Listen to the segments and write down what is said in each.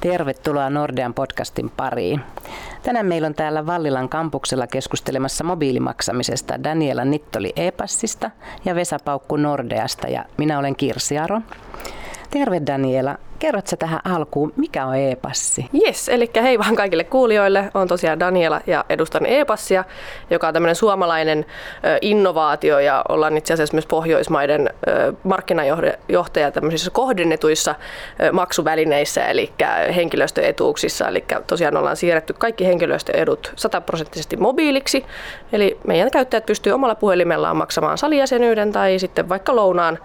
Tervetuloa Nordean podcastin pariin. Tänään meillä on täällä Vallilan kampuksella keskustelemassa mobiilimaksamisesta Daniela Nittoli Epassista ja Vesa Paukku Nordeasta ja minä olen Kirsi Aro. Terve Daniela. Kerrotko tähän alkuun, mikä on e-passi? Yes, eli hei vaan kaikille kuulijoille. Olen tosiaan Daniela ja edustan e-passia, joka on tämmöinen suomalainen innovaatio ja ollaan itse asiassa myös Pohjoismaiden markkinajohtaja tämmöisissä kohdennetuissa maksuvälineissä, eli henkilöstöetuuksissa. Eli tosiaan ollaan siirretty kaikki henkilöstöedut sataprosenttisesti mobiiliksi, eli meidän käyttäjät pystyy omalla puhelimellaan maksamaan salijäsenyyden tai sitten vaikka lounaan,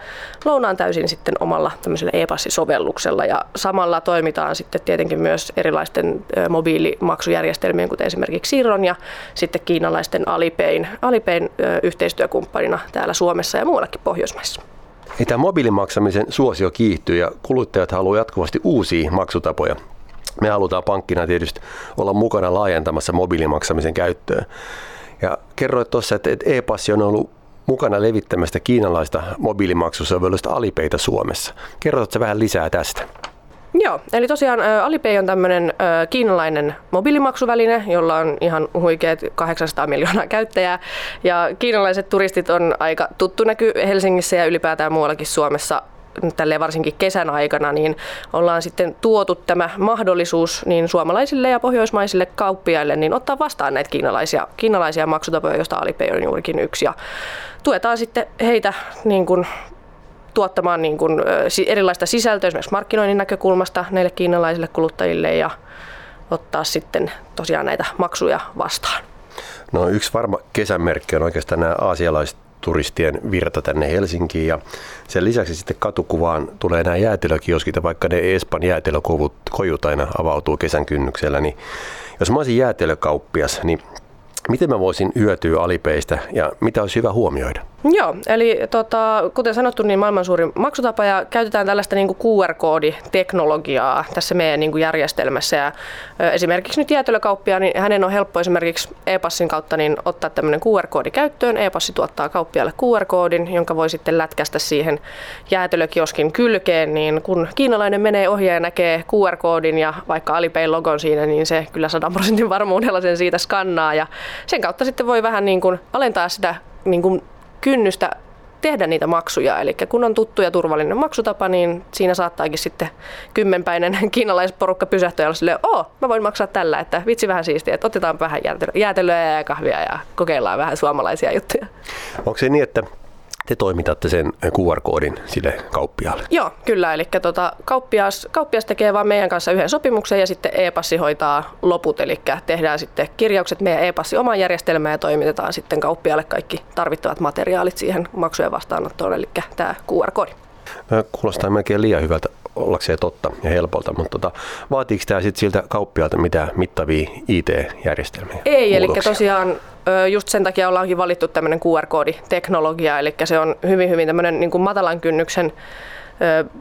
lounaan täysin sitten omalla tämmöisellä e-passisovelluksella ja samalla toimitaan sitten tietenkin myös erilaisten mobiilimaksujärjestelmien, kuten esimerkiksi Siron ja sitten kiinalaisten Alipein, Alipein yhteistyökumppanina täällä Suomessa ja muuallakin Pohjoismaissa. Ei tämä mobiilimaksamisen suosio kiihtyy ja kuluttajat haluavat jatkuvasti uusia maksutapoja. Me halutaan pankkina tietysti olla mukana laajentamassa mobiilimaksamisen käyttöä. Ja kerroit tuossa, että e-passi on ollut mukana levittämästä kiinalaista mobiilimaksusovellusta Alipeita Suomessa. Kerrotko vähän lisää tästä? Joo, eli tosiaan Alipay on tämmöinen kiinalainen mobiilimaksuväline, jolla on ihan huikeat 800 miljoonaa käyttäjää. Ja kiinalaiset turistit on aika tuttu näky Helsingissä ja ylipäätään muuallakin Suomessa tälle varsinkin kesän aikana, niin ollaan sitten tuotu tämä mahdollisuus niin suomalaisille ja pohjoismaisille kauppiaille niin ottaa vastaan näitä kiinalaisia, kiinalaisia maksutapoja, joista Alipay on juurikin yksi. Ja tuetaan sitten heitä niin kuin tuottamaan niin kuin erilaista sisältöä esimerkiksi markkinoinnin näkökulmasta näille kiinalaisille kuluttajille ja ottaa sitten tosiaan näitä maksuja vastaan. No yksi varma kesämerkki on oikeastaan nämä aasialaiset turistien virta tänne Helsinkiin ja sen lisäksi sitten katukuvaan tulee nämä jäätelökioskit vaikka ne Espan jäätelökojut aina avautuu kesän kynnyksellä, niin jos mä olisin jäätelökauppias, niin miten mä voisin hyötyä alipeistä ja mitä olisi hyvä huomioida? Joo, eli tota, kuten sanottu, niin maailman suurin maksutapa ja käytetään tällaista niin QR-kooditeknologiaa tässä meidän niin järjestelmässä. Ja, ö, esimerkiksi nyt jäätelökauppia, niin hänen on helppo esimerkiksi e-passin kautta niin ottaa tämmöinen QR-koodi käyttöön. E-passi tuottaa kauppialle QR-koodin, jonka voi sitten lätkästä siihen jäätelökioskin kylkeen, niin kun kiinalainen menee ohi ja näkee QR-koodin ja vaikka Alipay logon siinä, niin se kyllä 100 prosentin varmuudella sen siitä skannaa ja sen kautta sitten voi vähän niin kuin alentaa sitä niin kuin kynnystä tehdä niitä maksuja. Eli kun on tuttu ja turvallinen maksutapa, niin siinä saattaakin sitten kymmenpäinen kiinalaisporukka pysähtyä ja silleen, oo, mä voin maksaa tällä, että vitsi vähän siistiä, että otetaan vähän jäätelöä ja kahvia ja kokeillaan vähän suomalaisia juttuja. Onko se niin, että te toimitatte sen QR-koodin sille kauppiaalle? Joo, kyllä. Eli tota, kauppias, kauppias tekee vain meidän kanssa yhden sopimuksen ja sitten e-passi hoitaa loput. Eli tehdään sitten kirjaukset meidän e-passi omaan järjestelmään ja toimitetaan sitten kauppiaalle kaikki tarvittavat materiaalit siihen maksujen vastaanottoon, eli tämä QR-koodi. Kuulostaa melkein liian hyvältä ollakseen totta ja helpolta, mutta tota, vaatiiko tämä sitten siltä kauppialta mitään mittavia IT-järjestelmiä? Ei, eli tosiaan just sen takia ollaankin valittu tämmöinen QR-kooditeknologia, eli se on hyvin, hyvin tämmöinen niin kuin matalan kynnyksen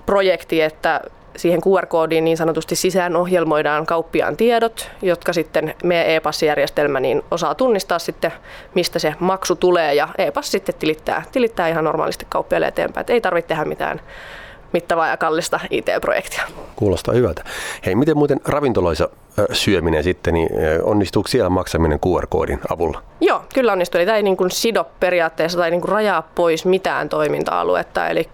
projekti, että siihen QR-koodiin niin sanotusti sisään ohjelmoidaan kauppiaan tiedot, jotka sitten meidän e-passijärjestelmä niin osaa tunnistaa sitten, mistä se maksu tulee ja e-passi sitten tilittää, tilittää ihan normaalisti kauppiaille eteenpäin. Et ei tarvitse tehdä mitään mittavaa ja kallista IT-projektia. Kuulostaa hyvältä. Hei, miten muuten ravintoloissa syöminen sitten, niin onnistuuko siellä maksaminen QR-koodin avulla? Joo, kyllä onnistuu. Eli tämä ei niin kuin sido periaatteessa tai niin kuin rajaa pois mitään toiminta-aluetta. Eli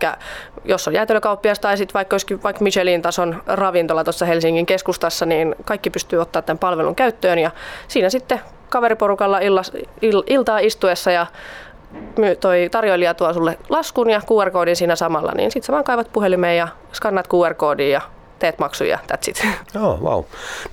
jos on jäätelökauppias tai sitten vaikka olisikin vaikka Michelin tason ravintola tuossa Helsingin keskustassa, niin kaikki pystyy ottaa tämän palvelun käyttöön ja siinä sitten kaveriporukalla illas, il, iltaa istuessa ja toi tarjoilija tuo sulle laskun ja QR-koodin siinä samalla, niin sitten sä vaan kaivat puhelimeen ja skannat QR-koodin ja teet maksuja, that's it. Joo, wow.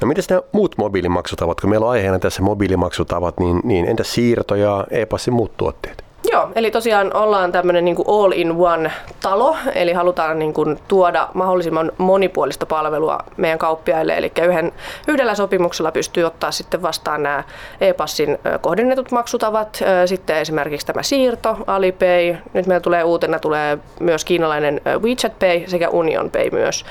No miten nämä muut mobiilimaksutavat, kun meillä on aiheena tässä mobiilimaksutavat, niin, niin entä siirtoja, e-passin muut tuotteet? Joo, eli tosiaan ollaan tämmöinen niin all-in-one talo, eli halutaan niin kuin tuoda mahdollisimman monipuolista palvelua meidän kauppiaille, eli yhden, yhdellä sopimuksella pystyy ottaa sitten vastaan nämä e-passin kohdennetut maksutavat, sitten esimerkiksi tämä siirto, Alipay, nyt meillä tulee uutena tulee myös kiinalainen WeChat Pay sekä Union Pay myös,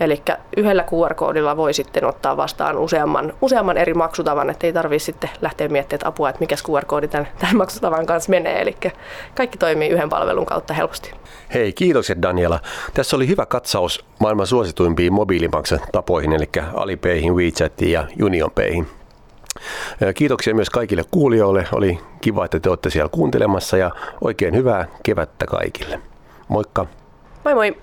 eli yhdellä QR-koodilla voi sitten ottaa vastaan useamman, useamman eri maksutavan, että ei tarvitse sitten lähteä miettimään apua, että mikä QR-koodi tämän, tämän maksutavan kanssa menee, eli Eli kaikki toimii yhden palvelun kautta helposti. Hei, kiitokset Daniela. Tässä oli hyvä katsaus maailman suosituimpiin mobiilimaksatapoihin, eli Alipayhin, WeChatiin ja UnionPayhin. Kiitoksia myös kaikille kuulijoille. Oli kiva, että te olette siellä kuuntelemassa ja oikein hyvää kevättä kaikille. Moikka! Moi moi!